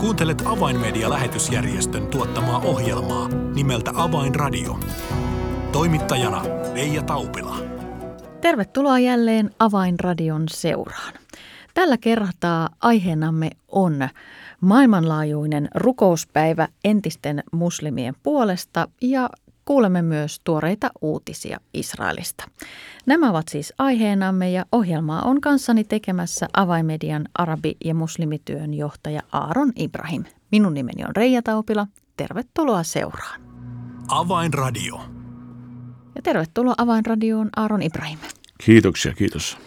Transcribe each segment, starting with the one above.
Kuuntelet Avainmedia-lähetysjärjestön tuottamaa ohjelmaa nimeltä Avainradio. Toimittajana Leija Taupila. Tervetuloa jälleen Avainradion seuraan. Tällä kertaa aiheenamme on maailmanlaajuinen rukouspäivä entisten muslimien puolesta ja kuulemme myös tuoreita uutisia Israelista. Nämä ovat siis aiheenamme ja ohjelmaa on kanssani tekemässä avaimedian arabi- ja muslimityön johtaja Aaron Ibrahim. Minun nimeni on Reija Taupila. Tervetuloa seuraan. Avainradio. Ja tervetuloa Avainradioon Aaron Ibrahim. Kiitoksia, kiitos.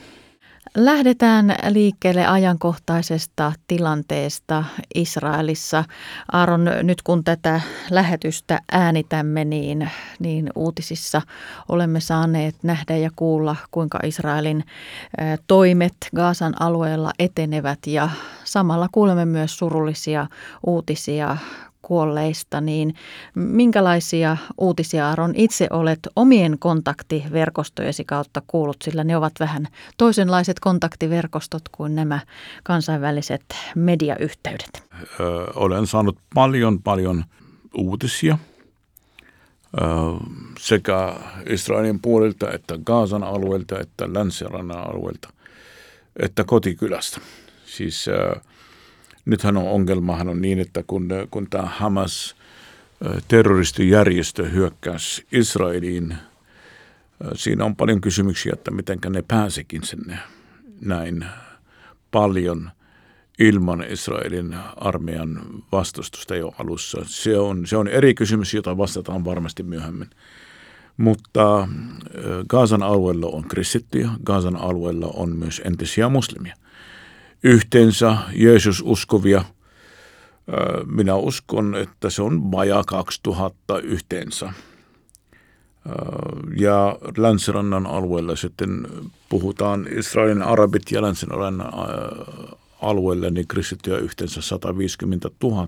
Lähdetään liikkeelle ajankohtaisesta tilanteesta Israelissa. Aaron, nyt kun tätä lähetystä äänitämme, niin, niin uutisissa olemme saaneet nähdä ja kuulla, kuinka Israelin toimet Gaasan alueella etenevät ja samalla kuulemme myös surullisia uutisia kuolleista, niin minkälaisia uutisia Aron itse olet omien kontaktiverkostojesi kautta kuullut, sillä ne ovat vähän toisenlaiset kontaktiverkostot kuin nämä kansainväliset mediayhteydet? Olen saanut paljon, paljon uutisia sekä Israelin puolelta että Gaasan alueelta että Länsirannan alueelta että kotikylästä. Siis ö, nythän on ongelmahan on niin, että kun, kun tämä Hamas terroristijärjestö hyökkäsi Israeliin, siinä on paljon kysymyksiä, että miten ne pääsekin sinne näin paljon ilman Israelin armeijan vastustusta jo alussa. Se on, se on eri kysymys, jota vastataan varmasti myöhemmin. Mutta Gaasan alueella on kristittyjä, Gaasan alueella on myös entisiä muslimia yhteensä Jeesus uskovia. Minä uskon, että se on vaja 2000 yhteensä. Ja länsirannan alueella sitten puhutaan Israelin arabit ja länsirannan alueella niin kristittyjä yhteensä 150 000.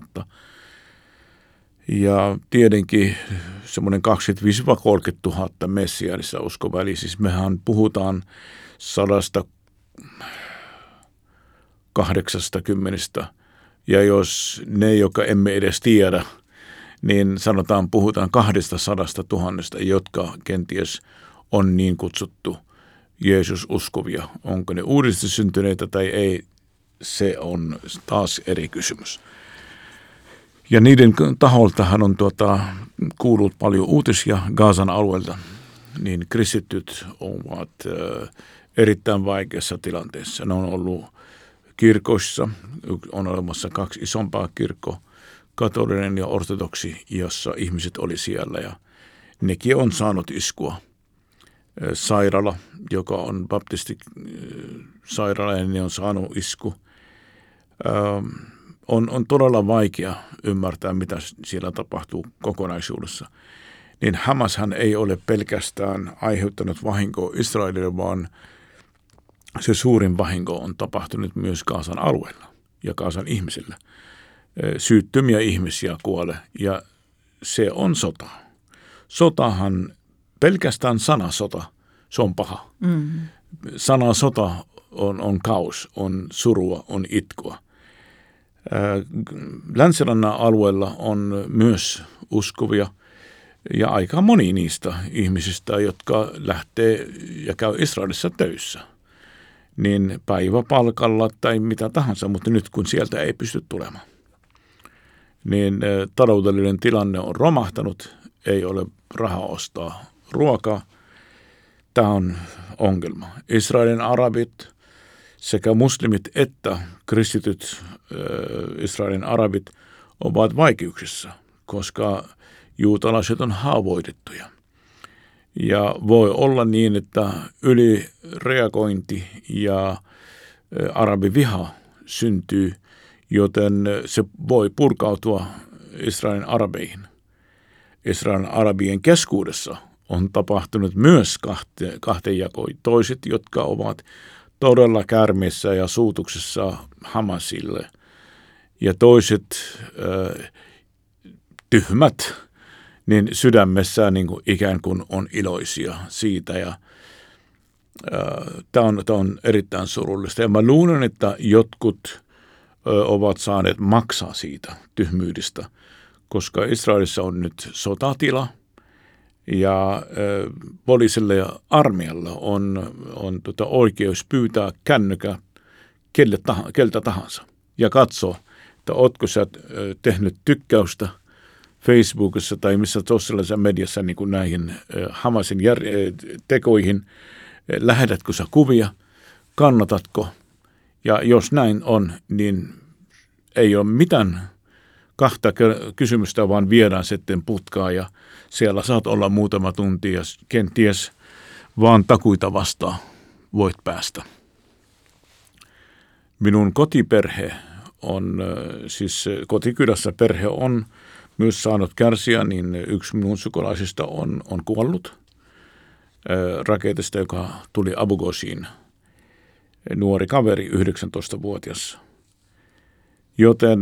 Ja tietenkin semmoinen 25-30 000 messiaanissa uskoväli. Siis mehän puhutaan sadasta 80. Ja jos ne, joka emme edes tiedä, niin sanotaan, puhutaan kahdesta sadasta tuhannesta, jotka kenties on niin kutsuttu Jeesus uskovia. Onko ne uudesti syntyneitä tai ei, se on taas eri kysymys. Ja niiden taholtahan on tuota, kuullut paljon uutisia Gaasan alueelta, niin kristityt ovat erittäin vaikeassa tilanteessa. Ne on ollut kirkoissa. On olemassa kaksi isompaa kirkko, katolinen ja ortodoksi, jossa ihmiset oli siellä ja nekin on saanut iskua. Sairaala, joka on baptisti sairaala ne on saanut isku. On, on todella vaikea ymmärtää, mitä siellä tapahtuu kokonaisuudessa. Niin Hamashan ei ole pelkästään aiheuttanut vahinkoa Israelille, vaan – se suurin vahinko on tapahtunut myös Kaasan alueella ja Kaasan ihmisillä. Syyttömiä ihmisiä kuole ja se on sota. Sotahan, pelkästään sana sota, se on paha. Mm. Sana sota on, on kaus, on surua, on itkua. Länsirannan alueella on myös uskovia ja aika moni niistä ihmisistä, jotka lähtee ja käy Israelissa töissä – niin päiväpalkalla tai mitä tahansa, mutta nyt kun sieltä ei pysty tulemaan, niin taloudellinen tilanne on romahtanut, ei ole rahaa ostaa ruokaa. Tämä on ongelma. Israelin arabit sekä muslimit että kristityt Israelin arabit ovat vaikeuksissa, koska juutalaiset on haavoitettuja. Ja voi olla niin, että ylireagointi ja arabiviha syntyy, joten se voi purkautua Israelin arabeihin. Israelin arabien keskuudessa on tapahtunut myös kahte, kahteen jakoin. Toiset, jotka ovat todella kärmissä ja suutuksessa Hamasille, ja toiset äh, tyhmät niin sydämessään niin kuin ikään kuin on iloisia siitä ja Tämä on, tämä on erittäin surullista. Ja mä luulen, että jotkut ovat saaneet maksaa siitä tyhmyydestä, koska Israelissa on nyt sotatila ja poliisille ja armeijalla on, on tota oikeus pyytää kännykä keltä tahansa ja katsoa, että ootko sä tehnyt tykkäystä Facebookissa tai missä sosiaalisessa mediassa niin kuin näihin Hamasin jär- tekoihin, lähetätkö sä kuvia, kannatatko – ja jos näin on, niin ei ole mitään kahta kysymystä, vaan viedään sitten putkaa ja siellä saat olla muutama tunti ja kenties vaan takuita vastaan voit päästä. Minun kotiperhe on, siis kotikylässä perhe on myös saanut kärsiä, niin yksi minun sukulaisista on, on kuollut raketista, joka tuli Abu Ghosiin – nuori kaveri, 19-vuotias. Joten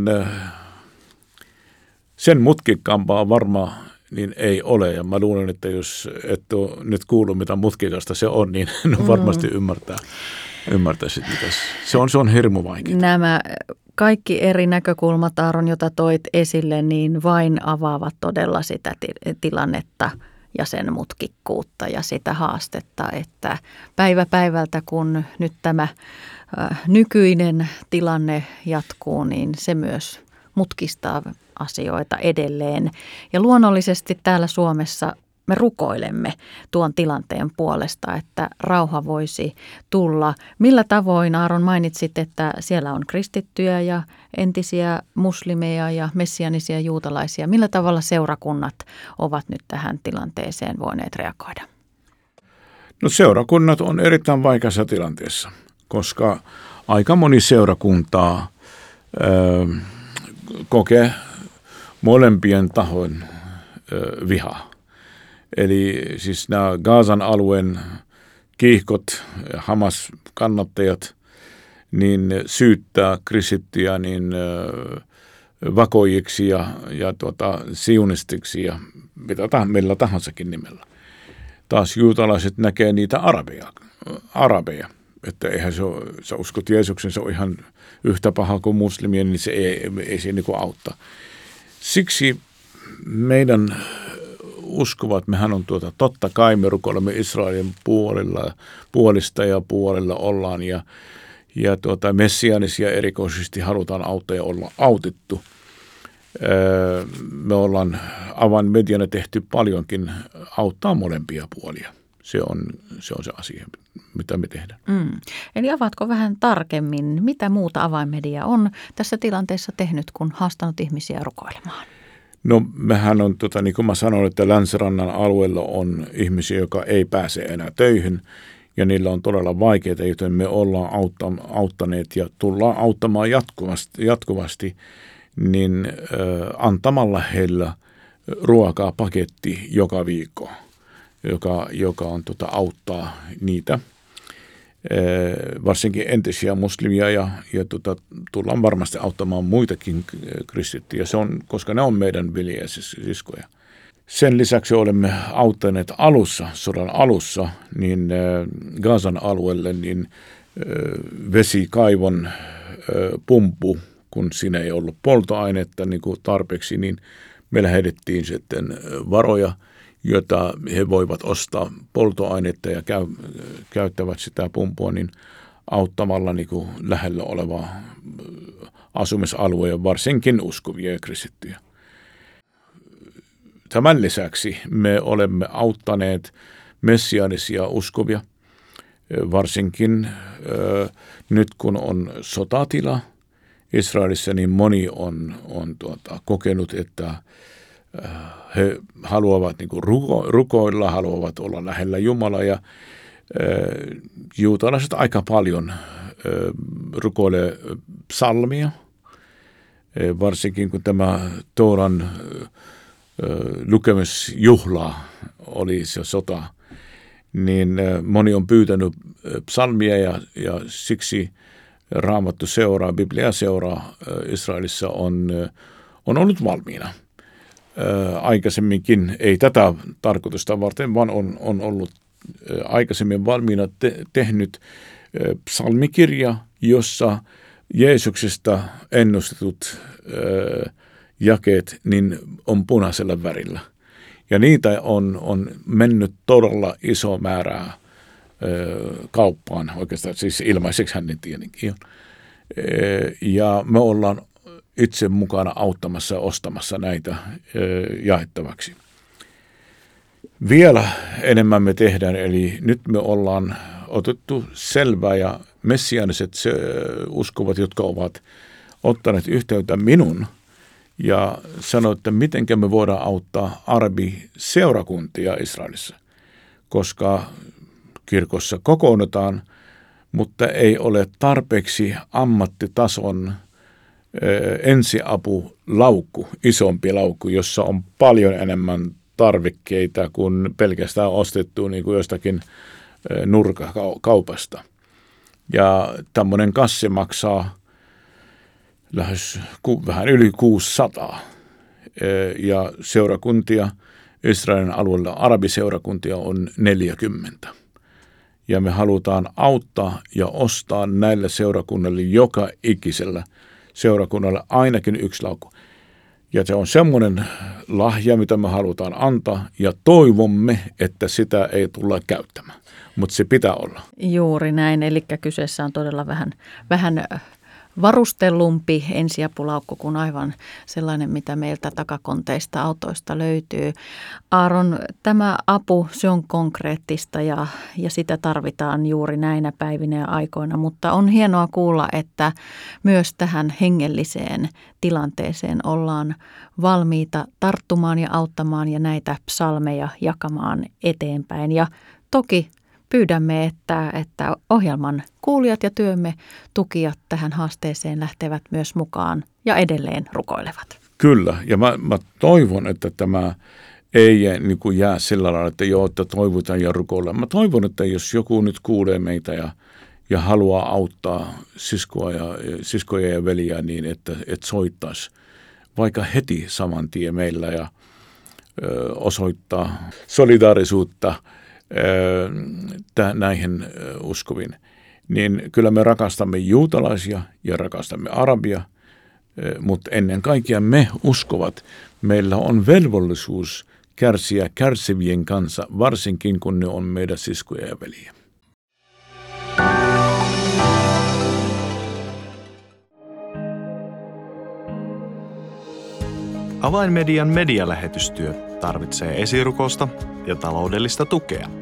sen mutkikkaampaa varmaan niin ei ole. Ja mä luulen, että jos et ole nyt kuullut, mitä mutkikasta se on, niin varmasti mm. ymmärtää, ymmärtäisit, mitä se on. Se on hirmu vaikea. Nämä kaikki eri näkökulmat, Aaron, jota toit esille, niin vain avaavat todella sitä tilannetta – ja sen mutkikkuutta ja sitä haastetta, että päivä päivältä kun nyt tämä nykyinen tilanne jatkuu, niin se myös mutkistaa asioita edelleen. Ja luonnollisesti täällä Suomessa me rukoilemme tuon tilanteen puolesta, että rauha voisi tulla. Millä tavoin, Aaron, mainitsit, että siellä on kristittyjä ja entisiä muslimeja ja messianisia juutalaisia. Millä tavalla seurakunnat ovat nyt tähän tilanteeseen voineet reagoida? No seurakunnat on erittäin vaikeassa tilanteessa, koska aika moni seurakuntaa kokee molempien tahoin ö, vihaa Eli siis nämä Gaasan alueen kiihkot, Hamas-kannattajat, niin syyttää kristittyjä niin vakoijiksi ja, ja tuota, siunistiksi ja mitä tahansa, millä tahansakin nimellä. Taas juutalaiset näkee niitä arabeja, arabeja. Että eihän se ole, sä uskot Jeesuksen, se on ihan yhtä paha kuin muslimien, niin se ei, ei se niin auttaa. Siksi meidän uskovat, mehän on tuota, totta kai me rukoilemme Israelin puolilla, puolista ja puolilla ollaan ja, ja tuota, messianisia erikoisesti halutaan auttaa ja olla autettu. Öö, me ollaan avan mediana tehty paljonkin auttaa molempia puolia. Se on, se on se asia, mitä me tehdään. Mm. Eli avaatko vähän tarkemmin, mitä muuta avainmedia on tässä tilanteessa tehnyt, kun haastanut ihmisiä rukoilemaan? No mehän on, tota, niin kuin mä sanoin, että länsirannan alueella on ihmisiä, joka ei pääse enää töihin ja niillä on todella vaikeita, joten me ollaan autta, auttaneet ja tullaan auttamaan jatkuvasti, jatkuvasti niin äh, antamalla heillä ruokaa paketti joka viikko, joka, joka on, tota, auttaa niitä – varsinkin entisiä muslimia ja, ja tota, tullaan varmasti auttamaan muitakin kristittyjä, se on, koska ne on meidän veljesiskoja. Sen lisäksi olemme auttaneet alussa, sodan alussa, niin äh, Gazan alueelle niin äh, vesikaivon äh, pumpu, kun siinä ei ollut polttoainetta niin tarpeeksi, niin me lähetettiin sitten varoja – jota he voivat ostaa polttoainetta ja käy, käyttävät sitä pumpua, niin auttamalla niin kuin lähellä olevaa asumisalueja, varsinkin uskovia ja kristittyjä. Tämän lisäksi me olemme auttaneet messianisia uskovia, varsinkin ö, nyt kun on sotatila Israelissa, niin moni on, on tuota, kokenut, että he haluavat niin kuin ruko, rukoilla, haluavat olla lähellä Jumalaa ja juutalaiset aika paljon rukoilee psalmia, varsinkin kun tämä Tooran lukemisjuhla oli se sota, niin moni on pyytänyt psalmia ja, ja siksi Raamattu seuraa, Biblia seuraa Israelissa on, on ollut valmiina – aikaisemminkin, ei tätä tarkoitusta varten, vaan on, on ollut aikaisemmin valmiina te, tehnyt psalmikirja, jossa Jeesuksesta ennustetut jakeet niin on punaisella värillä. Ja niitä on, on mennyt todella iso määrä kauppaan, oikeastaan siis ilmaiseksi hänen tietenkin on. Ja me ollaan itse mukana auttamassa ja ostamassa näitä jaettavaksi. Vielä enemmän me tehdään, eli nyt me ollaan otettu selvää ja messiaaniset uskovat, jotka ovat ottaneet yhteyttä minun ja sanoivat, että miten me voidaan auttaa arabi-seurakuntia Israelissa, koska kirkossa kokoonnutaan, mutta ei ole tarpeeksi ammattitason ensiapulaukku, isompi laukku, jossa on paljon enemmän tarvikkeita kuin pelkästään ostettu niin kuin jostakin nurkakaupasta. Ja tämmöinen kassi maksaa lähes vähän yli 600. Ja seurakuntia Israelin alueella, arabiseurakuntia on 40. Ja me halutaan auttaa ja ostaa näille seurakunnille joka ikisellä seurakunnalle ainakin yksi laukku. Ja se on semmoinen lahja, mitä me halutaan antaa ja toivomme, että sitä ei tulla käyttämään. Mutta se pitää olla. Juuri näin, eli kyseessä on todella vähän, vähän varustellumpi ensiapulaukku kuin aivan sellainen, mitä meiltä takakonteista autoista löytyy. Aaron, tämä apu, se on konkreettista ja, ja sitä tarvitaan juuri näinä päivinä ja aikoina, mutta on hienoa kuulla, että myös tähän hengelliseen tilanteeseen ollaan valmiita tarttumaan ja auttamaan ja näitä psalmeja jakamaan eteenpäin. Ja toki pyydämme, että, että ohjelman kuulijat ja työmme tukijat tähän haasteeseen lähtevät myös mukaan ja edelleen rukoilevat. Kyllä, ja mä, mä toivon, että tämä ei niin kuin jää sillä lailla, että joo, että toivotaan ja rukoillaan. Mä toivon, että jos joku nyt kuulee meitä ja, ja haluaa auttaa siskoa ja, siskoja ja veliä niin, että, että soittaisi vaikka heti saman tien meillä ja ö, osoittaa solidaarisuutta – näihin uskoviin, niin kyllä me rakastamme juutalaisia ja rakastamme arabia, mutta ennen kaikkea me uskovat, meillä on velvollisuus kärsiä kärsivien kanssa, varsinkin kun ne on meidän siskoja ja veliä. Avainmedian medialähetystyö tarvitsee esirukosta ja taloudellista tukea –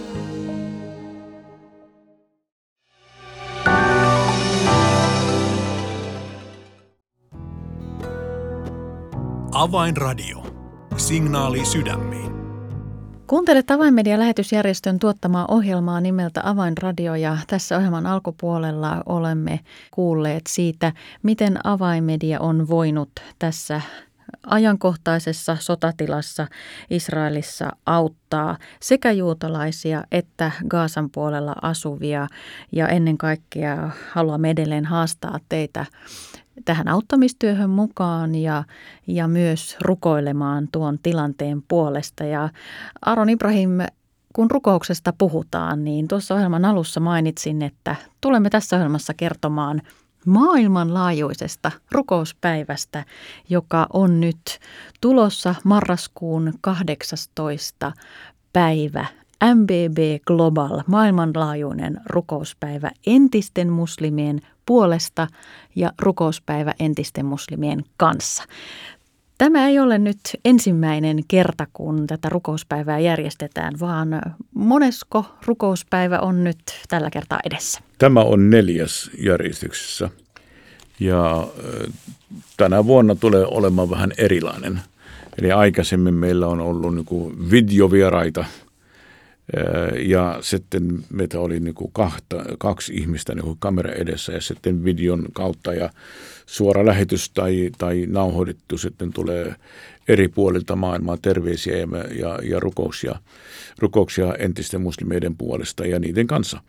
Avainradio. Signaali sydämiin. Kuuntelet Avainmedian lähetysjärjestön tuottamaa ohjelmaa nimeltä Avainradio ja tässä ohjelman alkupuolella olemme kuulleet siitä, miten Avainmedia on voinut tässä ajankohtaisessa sotatilassa Israelissa auttaa sekä juutalaisia että Gaasan puolella asuvia ja ennen kaikkea haluamme edelleen haastaa teitä tähän auttamistyöhön mukaan ja, ja myös rukoilemaan tuon tilanteen puolesta. Ja Aron Ibrahim, kun rukouksesta puhutaan, niin tuossa ohjelman alussa mainitsin, että tulemme tässä ohjelmassa kertomaan maailmanlaajuisesta rukouspäivästä, joka on nyt tulossa marraskuun 18. päivä MBB Global, maailmanlaajuinen rukouspäivä entisten muslimien puolesta ja rukouspäivä entisten muslimien kanssa. Tämä ei ole nyt ensimmäinen kerta, kun tätä rukouspäivää järjestetään, vaan monesko rukouspäivä on nyt tällä kertaa edessä? Tämä on neljäs järjestyksessä ja tänä vuonna tulee olemaan vähän erilainen. Eli aikaisemmin meillä on ollut niin videovieraita – Ja sitten meitä oli niin kuin kahta, kaksi ihmistä niin kuin kamera edessä ja sitten videon kautta ja suora lähetys tai, tai nauhoitettu sitten tulee eri puolilta maailmaa terveisiä ja, ja, ja rukouksia, rukouksia entisten muslimeiden puolesta ja niiden kanssa.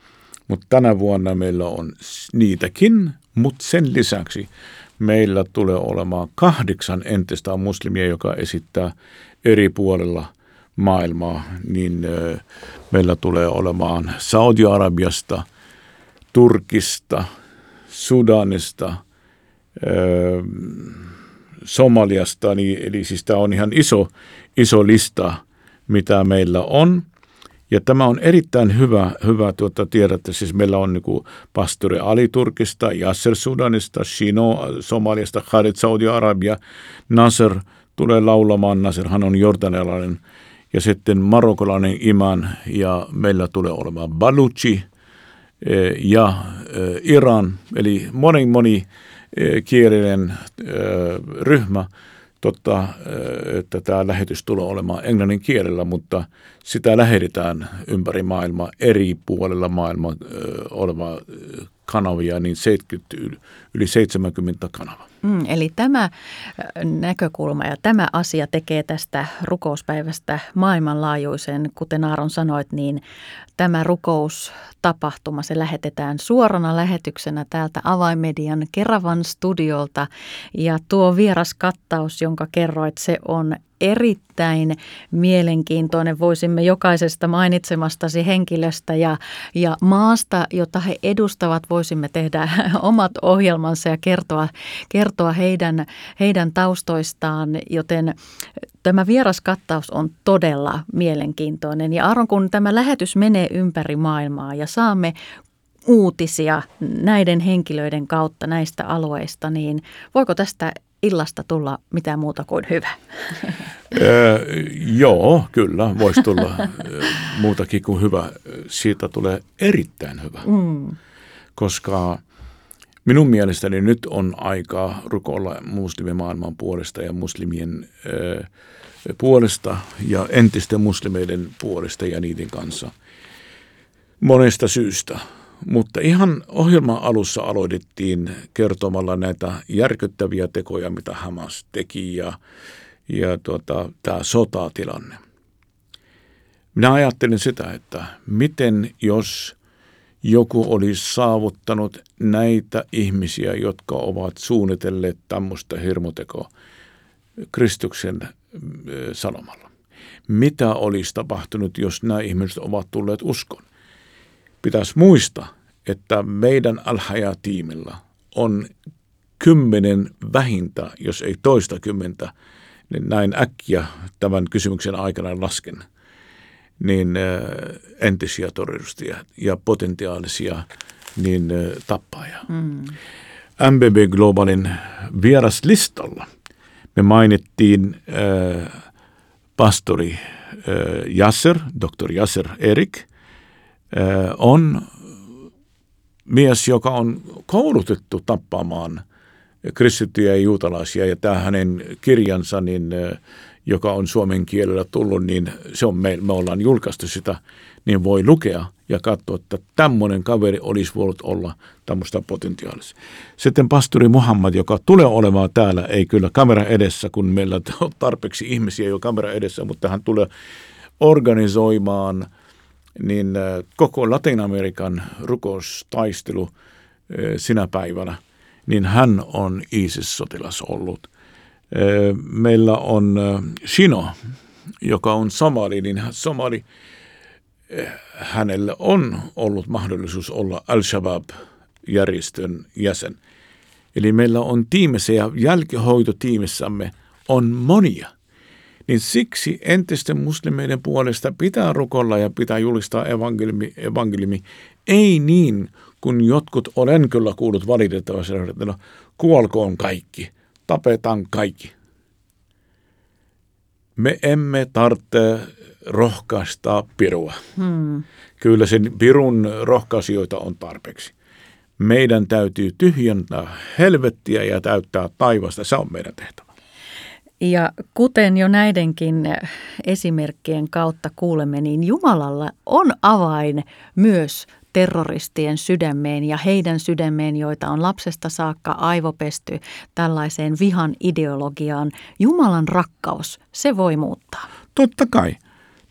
Mutta tänä vuonna meillä on niitäkin, mutta sen lisäksi meillä tulee olemaan kahdeksan entistä muslimia, joka esittää eri puolella maailmaa, niin meillä tulee olemaan Saudi-Arabiasta, Turkista, Sudanista, Somaliasta, niin, eli siis tämä on ihan iso, iso lista, mitä meillä on. Ja tämä on erittäin hyvä, hyvä tuota, tiedätte, siis meillä on niin pastori Ali Turkista, Yasser Sudanista, Shino Somaliasta, Khalid Saudi-Arabia, Nasser tulee laulamaan, Nasser hän on jordanialainen, ja sitten marokolainen iman, ja meillä tulee olemaan Baluchi eh, ja eh, Iran, eli moni moni eh, kielinen ryhmä, totta, että tämä lähetys tulee olemaan englannin kielellä, mutta sitä lähetetään ympäri maailmaa, eri puolella maailmaa oleva kanavia, niin 70, yli 70 kanavaa. Mm, eli tämä näkökulma ja tämä asia tekee tästä rukouspäivästä maailmanlaajuisen, kuten Aaron sanoit, niin tämä rukoustapahtuma, se lähetetään suorana lähetyksenä täältä Avaimedian Keravan studiolta ja tuo vieras kattaus, jonka kerroit, se on erittäin mielenkiintoinen. Voisimme jokaisesta mainitsemastasi henkilöstä ja, ja maasta, jota he edustavat, voisimme tehdä omat ohjelmansa ja kertoa, kertoa heidän, heidän taustoistaan, joten tämä vieraskattaus on todella mielenkiintoinen. Ja Aron, kun tämä lähetys menee ympäri maailmaa ja saamme uutisia näiden henkilöiden kautta näistä alueista, niin voiko tästä illasta tulla mitään muuta kuin hyvä? Öö, joo, kyllä, voisi tulla muutakin kuin hyvä. Siitä tulee erittäin hyvä, mm. koska minun mielestäni nyt on aika rukoilla muslimimaailman puolesta ja muslimien öö, puolesta ja entisten muslimeiden puolesta ja niiden kanssa monesta syystä. Mutta ihan ohjelman alussa aloitettiin kertomalla näitä järkyttäviä tekoja, mitä Hamas teki ja, ja tuota, tämä sotatilanne. Minä ajattelin sitä, että miten jos joku olisi saavuttanut näitä ihmisiä, jotka ovat suunnitelleet tämmöistä hirmutekoa Kristuksen sanomalla. Mitä olisi tapahtunut, jos nämä ihmiset ovat tulleet uskon? Pitäisi muistaa, että meidän Al-Haya-tiimillä on kymmenen vähintä, jos ei toista kymmentä, niin näin äkkiä tämän kysymyksen aikana lasken, niin entisiä terroristeja ja potentiaalisia niin tappajia. Mm. MBB Globalin vieraslistalla me mainittiin äh, pastori äh, Yasser, Dr. Yasser Erik – on mies, joka on koulutettu tappamaan kristittyjä ja juutalaisia. Ja tämä hänen kirjansa, niin, joka on suomen kielellä tullut, niin se on me, me ollaan julkaistu sitä, niin voi lukea ja katsoa, että tämmöinen kaveri olisi voinut olla tämmöistä potentiaalista. Sitten pastori Muhammad, joka tulee olemaan täällä, ei kyllä kamera edessä, kun meillä on tarpeeksi ihmisiä jo kamera edessä, mutta hän tulee organisoimaan – niin äh, koko Latin-Amerikan rukoustaistelu äh, sinä päivänä, niin hän on ISIS-sotilas ollut. Äh, meillä on Shino, joka on somali, niin somali, hänellä on ollut mahdollisuus olla Al-Shabaab-järjestön jäsen. Eli meillä on tiimissä ja jälkihoitotiimissämme on monia – niin siksi entisten muslimeiden puolesta pitää rukolla ja pitää julistaa evankeliumi, evankeliumi. ei niin, kun jotkut olen kyllä kuullut valitettavasti, että no, kuolkoon kaikki, tapetaan kaikki. Me emme tarvitse rohkaista pirua. Hmm. Kyllä sen pirun rohkaisijoita on tarpeeksi. Meidän täytyy tyhjentää helvettiä ja täyttää taivasta. Se on meidän tehtävä. Ja kuten jo näidenkin esimerkkien kautta kuulemme, niin Jumalalla on avain myös terroristien sydämeen ja heidän sydämeen, joita on lapsesta saakka aivopesty tällaiseen vihan ideologiaan. Jumalan rakkaus, se voi muuttaa. Totta kai.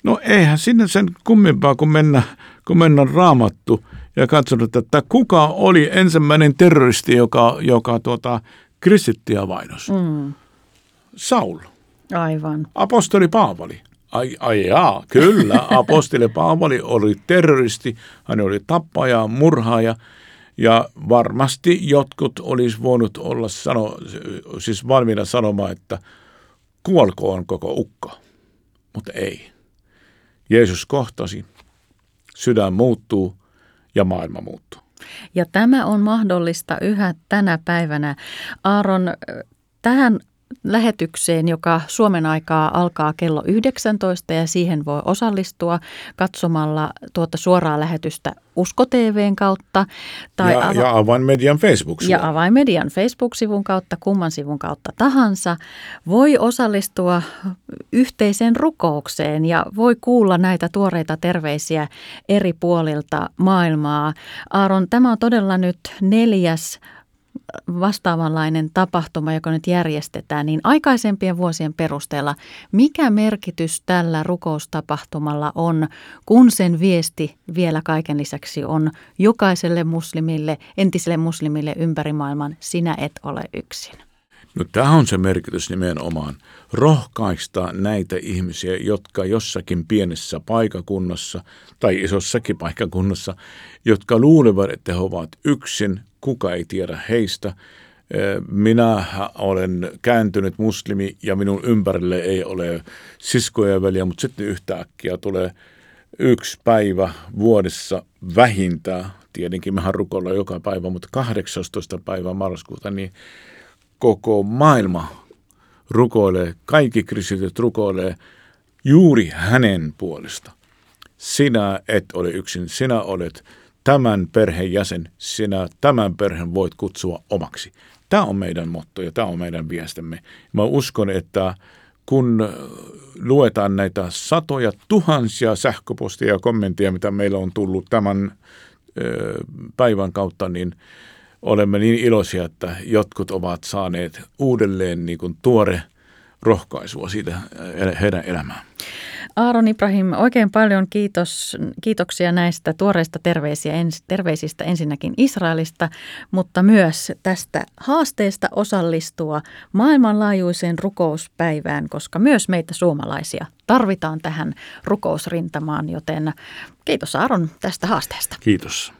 No eihän sinne sen kummimpaa, kun mennä, kun mennä raamattu ja katsonut, että kuka oli ensimmäinen terroristi, joka, joka tuota, kristittiä vainos. Mm. Saul. Aivan. Apostoli Paavali. Ai, ai jaa, kyllä. Apostoli Paavali oli terroristi, hän oli tappaja, murhaaja. Ja varmasti jotkut olisi voinut olla sano, siis valmiina sanomaan, että kuolkoon koko ukko. Mutta ei. Jeesus kohtasi, sydän muuttuu ja maailma muuttuu. Ja tämä on mahdollista yhä tänä päivänä. Aaron, tähän lähetykseen, joka Suomen aikaa alkaa kello 19 ja siihen voi osallistua katsomalla tuota suoraa lähetystä Usko TVn kautta. Tai ja, ava- ja Avainmedian Facebook-sivun. Ja Avainmedian Facebook-sivun kautta, kumman sivun kautta tahansa. Voi osallistua yhteiseen rukoukseen ja voi kuulla näitä tuoreita terveisiä eri puolilta maailmaa. Aaron, tämä on todella nyt neljäs vastaavanlainen tapahtuma, joka nyt järjestetään, niin aikaisempien vuosien perusteella, mikä merkitys tällä rukoustapahtumalla on, kun sen viesti vielä kaiken lisäksi on jokaiselle muslimille, entiselle muslimille ympäri maailman, sinä et ole yksin? No tämä on se merkitys nimenomaan. Rohkaista näitä ihmisiä, jotka jossakin pienessä paikakunnassa tai isossakin paikakunnassa, jotka luulevat, että he ovat yksin, kuka ei tiedä heistä. Minä olen kääntynyt muslimi ja minun ympärille ei ole siskoja ja veliä, mutta sitten yhtäkkiä tulee yksi päivä vuodessa vähintään, tietenkin mehän rukoillaan joka päivä, mutta 18. päivä marraskuuta, niin koko maailma rukoilee, kaikki kristityt rukoilee juuri hänen puolesta. Sinä et ole yksin, sinä olet tämän perheen jäsen, sinä tämän perheen voit kutsua omaksi. Tämä on meidän motto ja tämä on meidän viestimme. Mä uskon, että kun luetaan näitä satoja tuhansia sähköpostia ja kommentteja, mitä meillä on tullut tämän päivän kautta, niin olemme niin iloisia, että jotkut ovat saaneet uudelleen niin kuin tuore rohkaisua siitä heidän elämään. Aaron Ibrahim, oikein paljon kiitos, kiitoksia näistä tuoreista terveisiä, terveisistä ensinnäkin Israelista, mutta myös tästä haasteesta osallistua maailmanlaajuiseen rukouspäivään, koska myös meitä suomalaisia tarvitaan tähän rukousrintamaan, joten kiitos Aaron tästä haasteesta. Kiitos.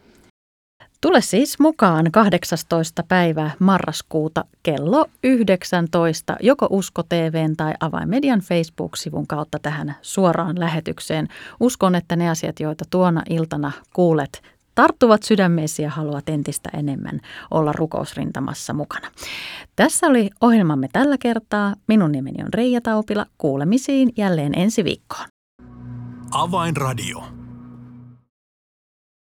Tule siis mukaan 18. päivä marraskuuta kello 19 joko Usko TVn tai Avainmedian Facebook-sivun kautta tähän suoraan lähetykseen. Uskon, että ne asiat, joita tuona iltana kuulet, tarttuvat sydämeesi ja haluat entistä enemmän olla rukousrintamassa mukana. Tässä oli ohjelmamme tällä kertaa. Minun nimeni on Reija Taupila. Kuulemisiin jälleen ensi viikkoon. Avainradio.